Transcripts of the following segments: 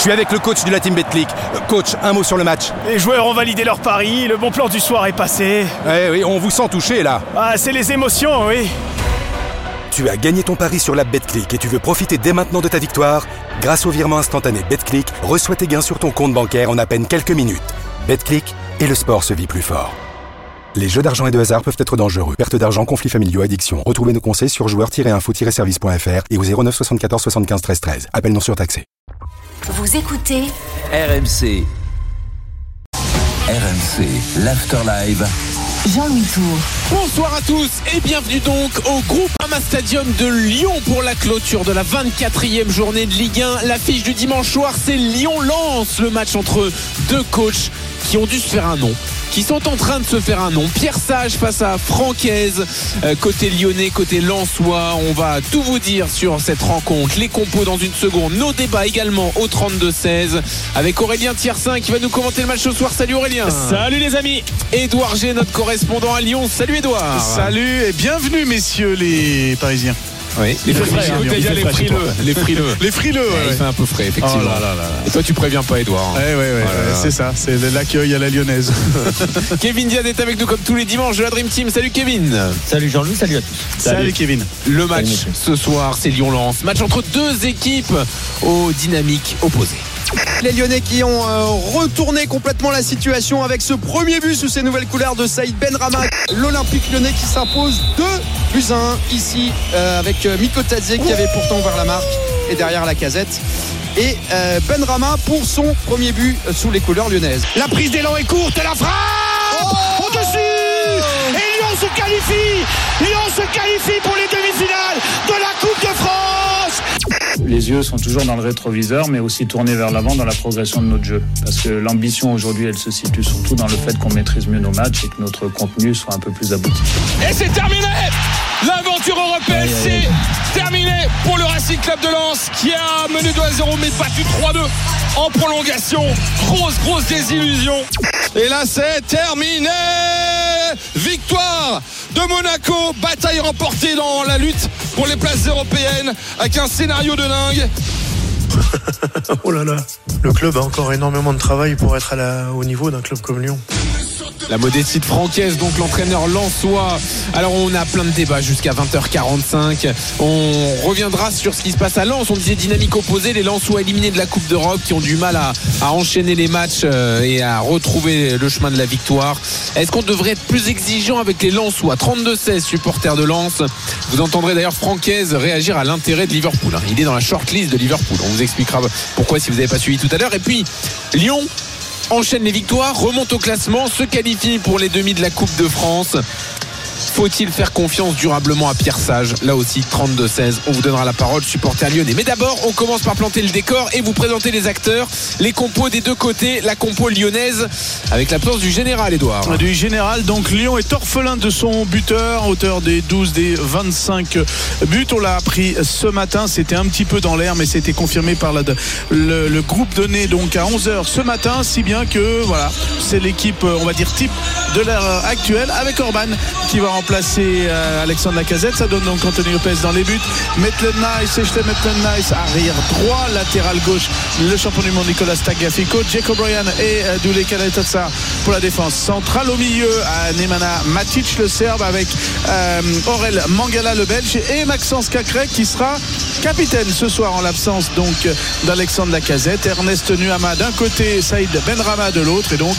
Je suis avec le coach de la team Betclic. Coach, un mot sur le match. Les joueurs ont validé leur pari, le bon plan du soir est passé. Eh oui, on vous sent touché là. Ah, c'est les émotions, oui. Tu as gagné ton pari sur la Betclic et tu veux profiter dès maintenant de ta victoire Grâce au virement instantané Betclic, reçois tes gains sur ton compte bancaire en à peine quelques minutes. Betclic et le sport se vit plus fort. Les jeux d'argent et de hasard peuvent être dangereux. Perte d'argent, conflits familiaux, addiction. Retrouvez nos conseils sur joueurs-info-service.fr et au 09 74 75 13 13. Appel non surtaxé. Vous écoutez RMC. RMC, l'Afterlive. Jean-Louis Tour. Bonsoir à tous et bienvenue donc au groupe Ama Stadium de Lyon pour la clôture de la 24e journée de Ligue 1. L'affiche du dimanche soir, c'est Lyon-Lens, le match entre deux coachs qui ont dû se faire un nom qui sont en train de se faire un nom. Pierre Sage face à Francaise, euh, côté lyonnais, côté lensois. On va tout vous dire sur cette rencontre. Les compos dans une seconde. Nos débats également au 32-16 avec Aurélien Tiersin qui va nous commenter le match ce soir. Salut Aurélien. Salut les amis. Édouard G, notre correspondant à Lyon. Salut Édouard. Salut et bienvenue messieurs les Parisiens. Oui, les frileux. Les frileux. Les frileux. Les frileux, Ouais, ouais. Il fait un peu frais, effectivement. Oh là là là là. Et toi, tu préviens pas, Edouard. Ouais, ouais, ouais, Oh là là. c'est ça, c'est l'accueil à la lyonnaise. Kevin Diaz est avec nous comme tous les dimanches de la Dream Team. Salut Kevin. Salut Jean-Louis, salut à tous. Salut, Kevin. Le match ce soir, c'est Lyon-Lens. Match entre deux équipes aux dynamiques opposées. Les Lyonnais qui ont euh, retourné complètement la situation avec ce premier but sous ces nouvelles couleurs de Saïd Benrama. L'Olympique lyonnais qui s'impose 2 buts à 1 ici euh, avec euh, Miko Tadze qui avait pourtant ouvert la marque et derrière la casette. Et euh, Benrama pour son premier but sous les couleurs lyonnaises. La prise d'élan est courte, la frappe Au-dessus Et Lyon se qualifie Lyon se qualifie pour les demi-finales de la Coupe les yeux sont toujours dans le rétroviseur, mais aussi tournés vers l'avant dans la progression de notre jeu. Parce que l'ambition aujourd'hui, elle se situe surtout dans le fait qu'on maîtrise mieux nos matchs et que notre contenu soit un peu plus abouti. Et c'est terminé L'aventure européenne, c'est terminé pour le Racing Club de Lens qui a mené 2 à 0 mais battu 3-2 en prolongation. Grosse, grosse désillusion. Et là, c'est terminé Victoire de Monaco, bataille remportée dans la lutte pour les places européennes avec un scénario de dingue. Oh là là, le club a encore énormément de travail pour être au niveau d'un club comme Lyon. La modestie de Francaise, donc l'entraîneur Lensois. Alors on a plein de débats jusqu'à 20h45. On reviendra sur ce qui se passe à Lens. On disait dynamique opposée, les Lensois éliminés de la Coupe d'Europe qui ont du mal à, à enchaîner les matchs euh, et à retrouver le chemin de la victoire. Est-ce qu'on devrait être plus exigeant avec les Lensois? 32-16 supporters de Lens. Vous entendrez d'ailleurs Francaise réagir à l'intérêt de Liverpool. hein. Il est dans la shortlist de Liverpool. On vous expliquera pourquoi si vous n'avez pas suivi tout à l'heure. Et puis Lyon enchaîne les victoires, remonte au classement, se qualifie pour les demi de la Coupe de France. Faut-il faire confiance durablement à Pierre Sage Là aussi, 32-16. On vous donnera la parole, supporter lyonnais. Mais d'abord, on commence par planter le décor et vous présenter les acteurs, les compos des deux côtés, la compo lyonnaise, avec l'absence du général, Edouard. Du général, donc Lyon est orphelin de son buteur, auteur des 12 des 25 buts. On l'a appris ce matin, c'était un petit peu dans l'air, mais c'était confirmé par la- le, le groupe donné donc à 11h ce matin, si bien que voilà, c'est l'équipe, on va dire type de l'ère actuelle, avec Orban qui va remplacer euh, Alexandre Lacazette. Ça donne donc Anthony Lopez dans les buts. Maitland Nice, Echley Maitland Nice, arrière droit, latéral gauche, le champion du monde Nicolas Tagliafico, Jacob Bryan et euh, Kaletosa pour la défense centrale. Au milieu, à Nemanja Matic, le Serbe, avec euh, Aurel Mangala, le Belge, et Maxence Cacré qui sera capitaine ce soir en l'absence donc d'Alexandre Lacazette. Ernest Nuama d'un côté, Saïd Benrama de l'autre, et donc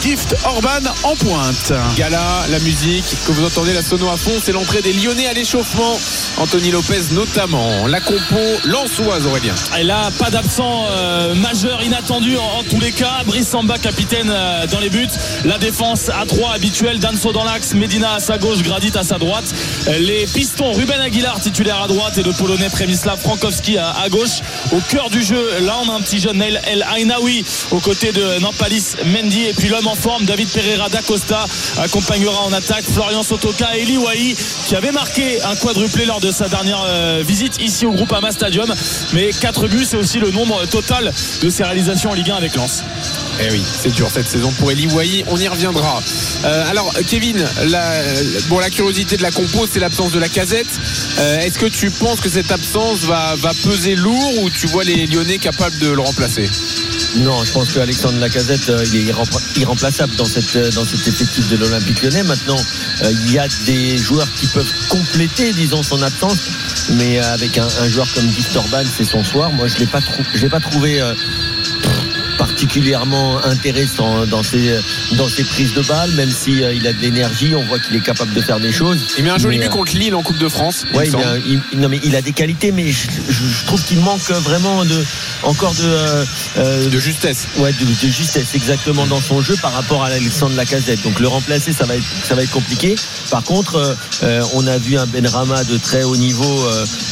Gift Orban en pointe. Gala, la musique, que vous entendez la sono à fond, c'est l'entrée des Lyonnais à l'échauffement. Anthony Lopez notamment. La compo lensoise, Aurélien. Et là, pas d'absent euh, majeur, inattendu en, tous les cas. Brice Samba, capitaine euh, dans les buts. La défense à 3 habituelle. Danso dans l'axe, Medina à sa gauche, Gradit à sa droite. Les pistons, Ruben Aguilar titulaire à droite et le Polonais Przemysław Frankowski à, gauche. Au cœur du jeu, là on a un petit jeune Nail El Ainaoui aux côtés de Nampalis Mendy. Et puis en forme. David Pereira d'Acosta accompagnera en attaque Florian Sotoka et Eli Wahi qui avait marqué un quadruplé lors de sa dernière euh, visite ici au groupe Ama Stadium. Mais 4 buts, c'est aussi le nombre total de ses réalisations en Ligue 1 avec Lens. Eh oui, c'est dur cette saison pour Eli Wahi, on y reviendra. Euh, alors Kevin, la, bon, la curiosité de la compo, c'est l'absence de la casette. Euh, Est-ce que tu penses que cette absence va peser lourd ou tu vois les Lyonnais capables de le remplacer? Non, je pense qu'Alexandre Lacazette, euh, est irrempla- irremplaçable dans, cette, euh, de l'Olympique lyonnais. Maintenant, euh, il y a des joueurs qui peuvent compléter, disons, son absence. Mais euh, avec un, joueur comme Victor Ban, c'est son soir. Moi, je ne l'ai pas, je l'ai pas trouvé particulièrement intéressant dans ses, dans ses prises de balles, même si euh, il a de l'énergie, on voit qu'il est capable de faire des choses. Il met un joli Mais, but contre Lille en Coupe de France. il Ouais, me il, a, il- non mais il a des qualités, mais je, je- je trouve qu'il manque vraiment de encore de euh, euh, de justesse. Ouais, de, de justesse exactement dans son jeu par rapport à Alexandre Lacazette. Donc le remplacer, ça va être ça va être compliqué. Par contre, euh, on a vu un Benrama de très haut niveau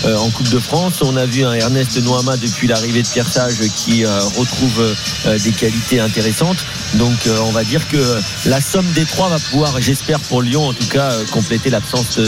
euh, en Coupe de France. On a vu un Ernest Noama depuis l'arrivée de Pierre Sage qui retrouve des qualités intéressantes. Donc euh, on va dire que la somme des trois va pouvoir, j'espère pour Lyon en tout cas, euh, compléter l'absence de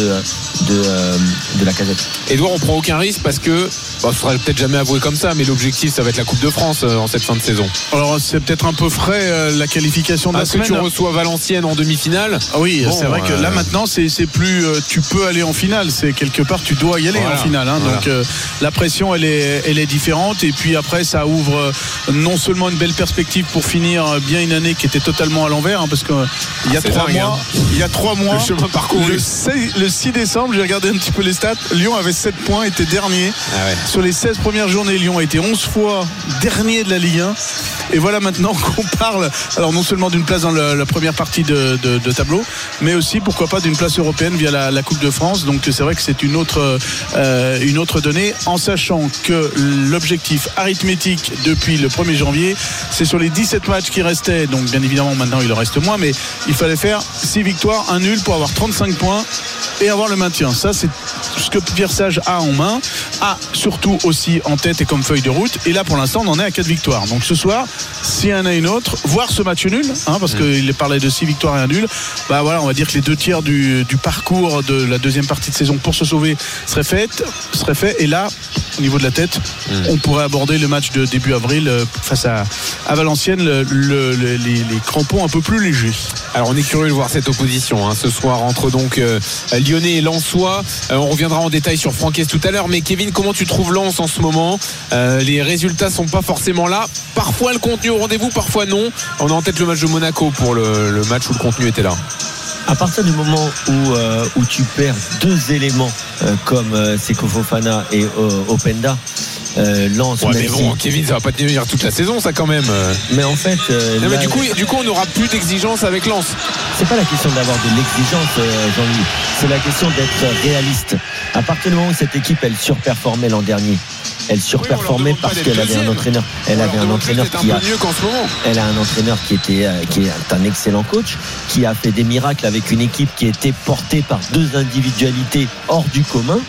de, euh, de Lacazette. Edouard, on prend aucun risque parce que, bon, ce sera peut-être jamais avoué comme ça, mais l'objectif, ça va être la Coupe de France euh, en cette fin de saison. Alors c'est peut-être un peu frais euh, la qualification de la Est-ce que semaine. tu reçois Valenciennes en demi-finale? Ah oui, Bon, c'est vrai que là maintenant c'est c'est plus euh, tu peux aller en finale, c'est quelque part tu dois y aller Voilà, en finale. hein. voilà. Donc euh, la pression elle est elle est différente et puis après ça ouvre euh, non seulement une belle perspective pour finir bien une année qui était totalement à l'envers hein, parce que euh, il y a Ah, c'est trois dingue, mois, il y a trois mois, Le le 6, le 6 décembre, j'ai regardé un petit peu les stats. Lyon avait 7 points, était dernier. Ah ouais. Sur les 16 premières journées, Lyon a été 11 fois dernier de la Ligue 1. Et voilà maintenant qu'on parle, alors non seulement d'une place dans la première partie de, tableau, mais aussi pourquoi pas d'une place européenne via la, Coupe de France. Donc c'est vrai que c'est une autre, euh, une autre donnée, en sachant que l'objectif arithmétique depuis le 1er janvier, c'est sur les 17 matchs qui restaient. Donc bien évidemment maintenant il en reste moins, mais il fallait faire 6 victoires, un nul pour avoir 35 points et avoir le maintien. Ça c'est ce que Pierre Sage a en main, a surtout aussi en tête et comme feuille de route. Et là pour l'instant on en est à 4 victoires. Donc ce soir, s'il y en a une autre, voire ce match nul, hein, parce qu'il parlait de 6 victoires et un nul, bah voilà, on va dire que les deux tiers du, du parcours de la deuxième partie de saison pour se sauver serait fait, serait fait. Et là, au niveau de la tête, on pourrait aborder le match de début avril euh, face à, à Valenciennes, le- le- le- les, les crampons un peu plus légers. Alors on est curieux de voir cette opposition hein, ce soir entre donc euh, Lyonnais et Lensois. Euh, on reviendra en détail sur Francaise tout à l'heure. Mais Kevin, comment tu trouves Lens en ce moment? Euh, Les résultats sont pas forcément là. Parfois le contenu au rendez-vous, parfois non. On a en tête le match de Monaco pour le, le match où le contenu était là. À partir du moment où, euh, où tu perds deux éléments euh, comme euh, Seko Fofana et euh, Openda, Lens, Ouais, mais bon, Kevin, ça va pas tenir toute la saison, ça quand même. Mais en fait, non, mais là, du coup, du coup, on n'aura plus d'exigence avec Lens. c'est pas la question d'avoir de l'exigence, Jean-Louis. C'est la question d'être réaliste. À partir du moment où cette équipe, elle surperformait l'an dernier, elle surperformait parce qu'elle avait un entraîneur. Elle avait un entraîneur qui a. Elle a un entraîneur qui était euh, qui est un excellent coach, qui a fait des miracles avec une équipe qui était portée par deux individualités hors du commun.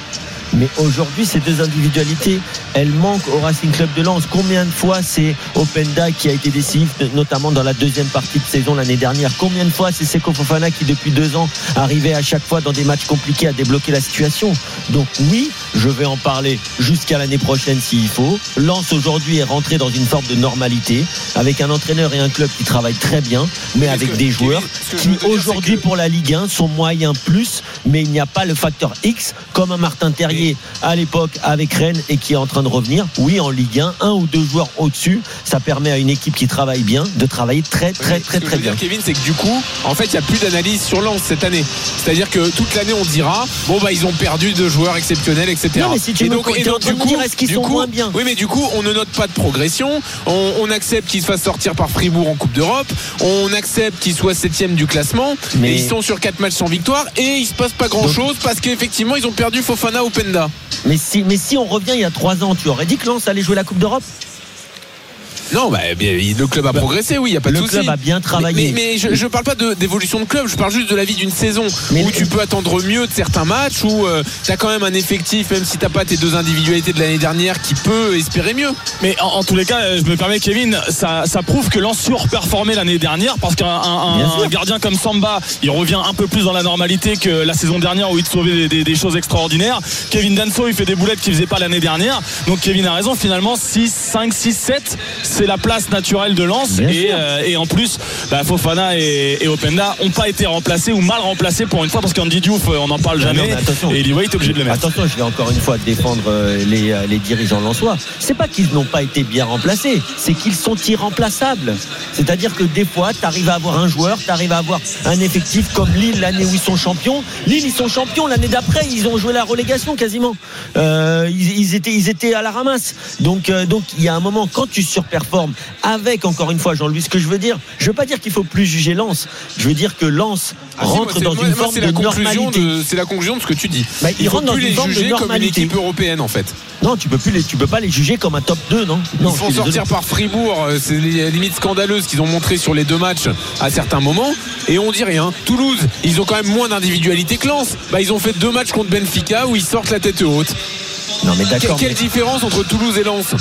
Mais aujourd'hui, ces deux individualités, elles manquent au Racing Club de Lens. Combien de fois c'est Openda qui a été décisif, notamment dans la deuxième partie de saison l'année dernière? Combien de fois c'est Seko Fofana qui, depuis deux ans, arrivait à chaque fois dans des matchs compliqués à débloquer la situation? Donc oui, je vais en parler jusqu'à l'année prochaine s'il faut. Lens aujourd'hui est rentré dans une forme de normalité, avec un entraîneur et un club qui travaillent très bien, mais avec que- des joueurs qui aujourd'hui que- pour la Ligue 1 sont moyens plus, mais il n'y a pas le facteur X comme un Martin Terrier à l'époque avec Rennes et qui est en train de revenir. Oui, en Ligue 1, un ou deux joueurs au-dessus, ça permet à une équipe qui travaille bien de travailler très très très ce que très bien. Kevin, c'est que du coup, en fait, il n'y a plus d'analyse sur Lens cette année. C'est-à-dire que toute l'année, on dira, bon, bah, ils ont perdu deux joueurs exceptionnels, etc. Non, mais si tu et donc, du coup, qu'ils sont moins bien Oui, mais du coup, on ne note pas de progression. On, accepte qu'ils se fassent sortir par Fribourg en Coupe d'Europe. On accepte qu'ils soient septième du classement. Mais- ils sont sur quatre matchs sans victoire. Et il se passe pas grand-chose parce qu'effectivement, ils ont perdu Fofana ou Mais si, mais si on revient il y a trois ans, tu aurais dit que Lens allait jouer la Coupe d'Europe? Non, bah, le club a progressé, oui, il n'y a pas de Le souci. club a bien travaillé. Mais, mais je, je parle pas d'évolution de club, je parle juste de la vie d'une saison Mais où le- tu peux attendre mieux de certains matchs, où tu as quand même un effectif, même si t'as pas tes deux individualités de l'année dernière, qui peut espérer mieux. Mais en, en tous les cas, euh, je me permets, Kevin, ça, ça prouve que Lens surperformait l'année dernière parce qu'un gardien comme Samba, il revient un peu plus dans la normalité que la saison dernière où il te sauvait des, des- des choses extraordinaires. Kevin Danso, il fait des boulettes qu'il faisait pas l'année dernière. Donc Kevin a raison, finalement, 6, 5, 6, 7, c'est la place naturelle de Lens. Et, euh, et en plus, bah, Fofana et, et Openda ont pas été remplacés ou mal remplacés pour une fois parce qu'Andy Diouf, euh, on n'en parle jamais. mais attention. et est obligé de le mettre. Attention, je vais encore une fois défendre euh, les, les dirigeants lensois. C'est pas qu'ils n'ont pas été bien remplacés, c'est qu'ils sont irremplaçables. C'est-à-dire que des fois, tu arrives à avoir un joueur, tu arrives à avoir un effectif comme Lille l'année où ils sont champions. Lille, ils sont champions l'année d'après, ils ont joué la relégation quasiment. Euh, ils, ils étaient, ils étaient à la ramasse. Donc, euh, donc il y a un moment quand tu surperformes avec encore une fois Jean-Louis, ce que je veux dire, je veux pas dire qu'il faut plus juger Lens. Je veux dire que Lens Ah, si, moi, rentre dans moi, une moi, forme de normalité. de c'est la conclusion de ce que tu dis. Bah, il ils faut rentrent dans une les forme de juger comme une équipe européenne en fait. Non, tu peux plus les, tu peux pas les juger comme un top 2, non? Ils font sortir par Fribourg, euh, c'est les limites scandaleuses qu'ils ont montré sur les deux matchs à certains moments, et on dit rien. Toulouse, ils ont quand même moins d'individualité que Lens. Bah, ils ont fait deux matchs contre Benfica où ils sortent la tête haute. Non, mais d'accord. quelle mais- différence entre Toulouse et Lens?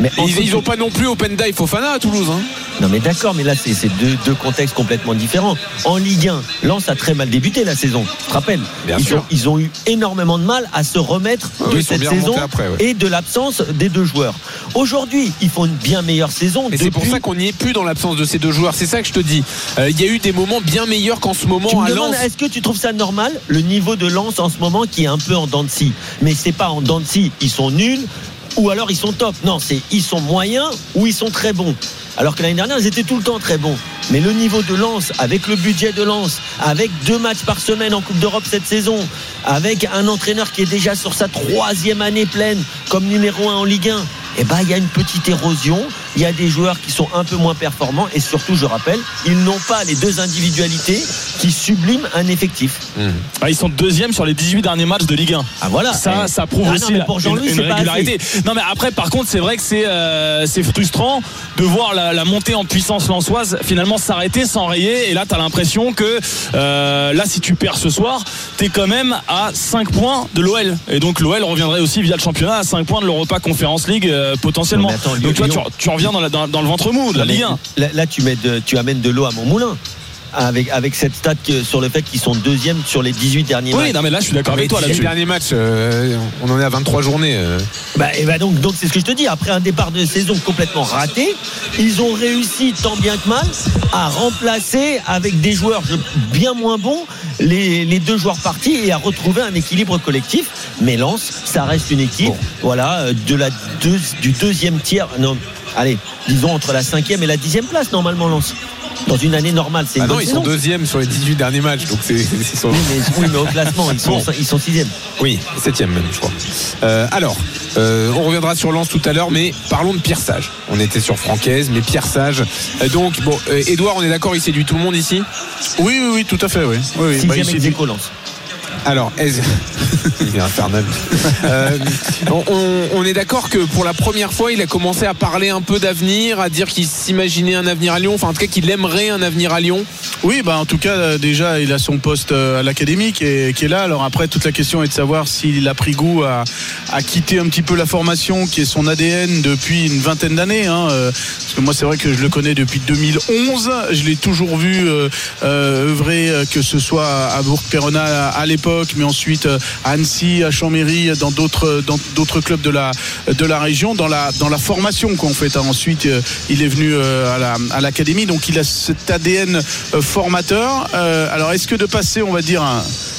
Mais ils, ils ont pas non plus Openda et Fofana à Toulouse. Hein. Non, mais d'accord, mais là, c'est deux, deux contextes complètement différents. En Ligue 1, Lens a très mal débuté la saison. Tu te rappelles? Bien ils, sûr. Ont, ils ont eu énormément de mal à se remettre Ouais, de cette saison remontés après, ouais. et de l'absence des deux joueurs. Aujourd'hui, ils font une bien meilleure saison. Mais c'est pour depuis- ça qu'on n'y est plus dans l'absence de ces deux joueurs. C'est ça que je te dis. Euh, Il y a eu des moments bien meilleurs qu'en ce moment Tu me à Lens. est-ce que tu trouves ça normal Le niveau de Lens en ce moment qui est un peu en dents de scie? Mais c'est pas en dents de scie, ils sont nuls ou alors ils sont top. Non, c'est ils sont moyens ou ils sont très bons. Alors que l'année dernière, ils étaient tout le temps très bons. Mais le niveau de Lens, avec le budget de Lens, avec deux matchs par semaine en Coupe d'Europe cette saison, avec un entraîneur qui est déjà sur sa troisième année pleine comme numéro un en Ligue 1, eh ben, il y a une petite érosion. Il y a des joueurs qui sont un peu moins performants. Et surtout, je rappelle, ils n'ont pas les deux individualités qui subliment un effectif. Bah, ils sont deuxième sur les 18 derniers matchs de Ligue 1. Ah voilà. Ça, Eh. ça prouve Ah non, aussi pour Jean-Louis, une, régularité. Non, mais après, par contre, c'est vrai que c'est euh, c'est frustrant de voir la, la montée en puissance lançoise finalement s'arrêter, s'enrayer. Et là, tu as l'impression que euh, là, si tu perds ce soir, tu es quand même à 5 points de l'OL. Et donc, l'OL reviendrait aussi via le championnat à 5 points de l'Europa Conference League euh, potentiellement. Non, attends, donc, Lyon- tu, tu reviens dans, la- dans- dans le ventre mou de la Ligue 1. Là, là, tu, mets de- tu amènes de l'eau à mon moulin. Avec, avec cette stat que- sur le fait qu'ils sont deuxième sur les 18 derniers Oui, matchs. non, mais là, je suis d'accord avec toi les derniers matchs, euh, on en est à 23 journées. euh. Bah, et bah donc, donc c'est ce que je te dis. Après un départ de saison complètement raté, ils ont réussi tant bien que mal à remplacer avec des joueurs bien moins bons les, les deux joueurs partis et à retrouver un équilibre collectif. Mais Lens, ça reste une équipe, voilà, euh, de la deux- du deuxième tiers. Non, allez, disons entre la cinquième et la dixième place normalement Lens. Dans une année normale, c'est Ah non, ils sont saison. deuxièmes sur les 18 derniers matchs. Donc c'est, sont- Oui mais, oui, mais au classement, ils sont, Bon. ils sont sixième. Oui, septième même, je crois. Euh, alors, euh, on reviendra sur Lens tout à l'heure, mais parlons de Pierre Sage. On était sur Francaise, mais Pierre Sage. Euh, donc, bon, euh, Edouard, on est d'accord, il séduit tout le monde ici? Oui, oui, oui, tout à fait, oui. oui, oui. Bah, Sixième il Alors, est-ce- il est infernal. Euh, on, on- on est d'accord que pour la première fois, il a commencé à parler un peu d'avenir, à dire qu'il s'imaginait un avenir à Lyon, enfin en tout cas qu'il aimerait un avenir à Lyon. Oui, bah en tout cas, euh, déjà, il a son poste euh, à l'académie qui est, qui est là. Alors après, toute la question est de savoir s'il a pris goût à, à quitter un petit peu la formation qui est son ADN depuis une vingtaine d'années. hein, parce que moi, c'est vrai que je le connais depuis 2011. Je l'ai toujours vu euh, euh, œuvrer, que ce soit à Bourg-Perona à, à mais ensuite euh, à Annecy, à Chambéry, dans d'autres dans d'autres clubs de la de la région, dans la dans la formation qu'en fait. hein. Ensuite, euh, il est venu euh, à la à l'académie, donc il a cet ADN euh, formateur. Euh, alors, est-ce que de passer, on va dire,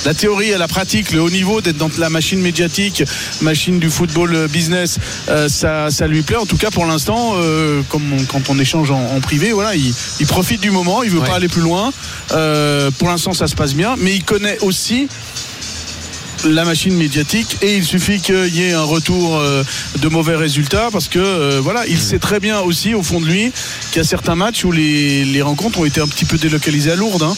la théorie à la pratique, le haut niveau, d'être dans la machine médiatique, machine du football euh, business, euh, ça, ça lui plaît. En tout cas, pour l'instant, euh, comme on- quand on échange en, en privé, voilà, il, il profite du moment, il veut Ouais. pas aller plus loin. Euh, pour l'instant, ça se passe bien, mais il connaît aussi la machine médiatique et il suffit qu'il y ait un retour euh, de mauvais résultats parce que euh, voilà il sait très bien aussi au fond de lui qu'il y a certains matchs où les, les rencontres ont été un petit peu délocalisées à Lourdes hein.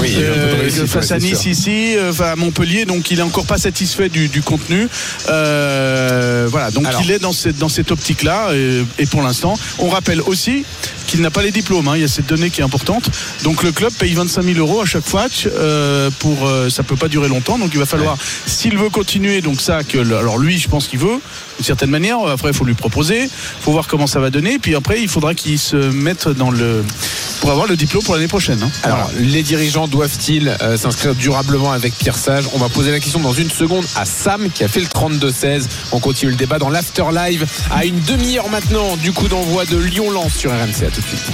Oui, Euh, face à Nice ici euh, enfin, à Montpellier donc il est encore pas satisfait du, du contenu Euh, voilà donc Alors. il est dans cette, dans cette optique là et, et pour l'instant on rappelle aussi qu'il n'a pas les diplômes hein. il y a cette donnée qui est importante donc le club paye 25 000 euros à chaque match euh, pour euh, ça peut pas durer longtemps donc il va falloir s'il veut continuer donc ça que alors lui je pense qu'il veut d'une certaine manière après il faut lui proposer faut voir comment ça va donner puis après il faudra qu'il se mette dans le pour avoir le diplôme pour l'année prochaine hein. Alors, les dirigeants doivent-ils euh, s'inscrire durablement avec Pierre Sage? On va poser la question dans une seconde à Sam qui a fait le 32-16. On continue le débat dans l'After Live à une demi-heure maintenant du coup d'envoi de Lyon-Lens sur RMC. À tout de suite.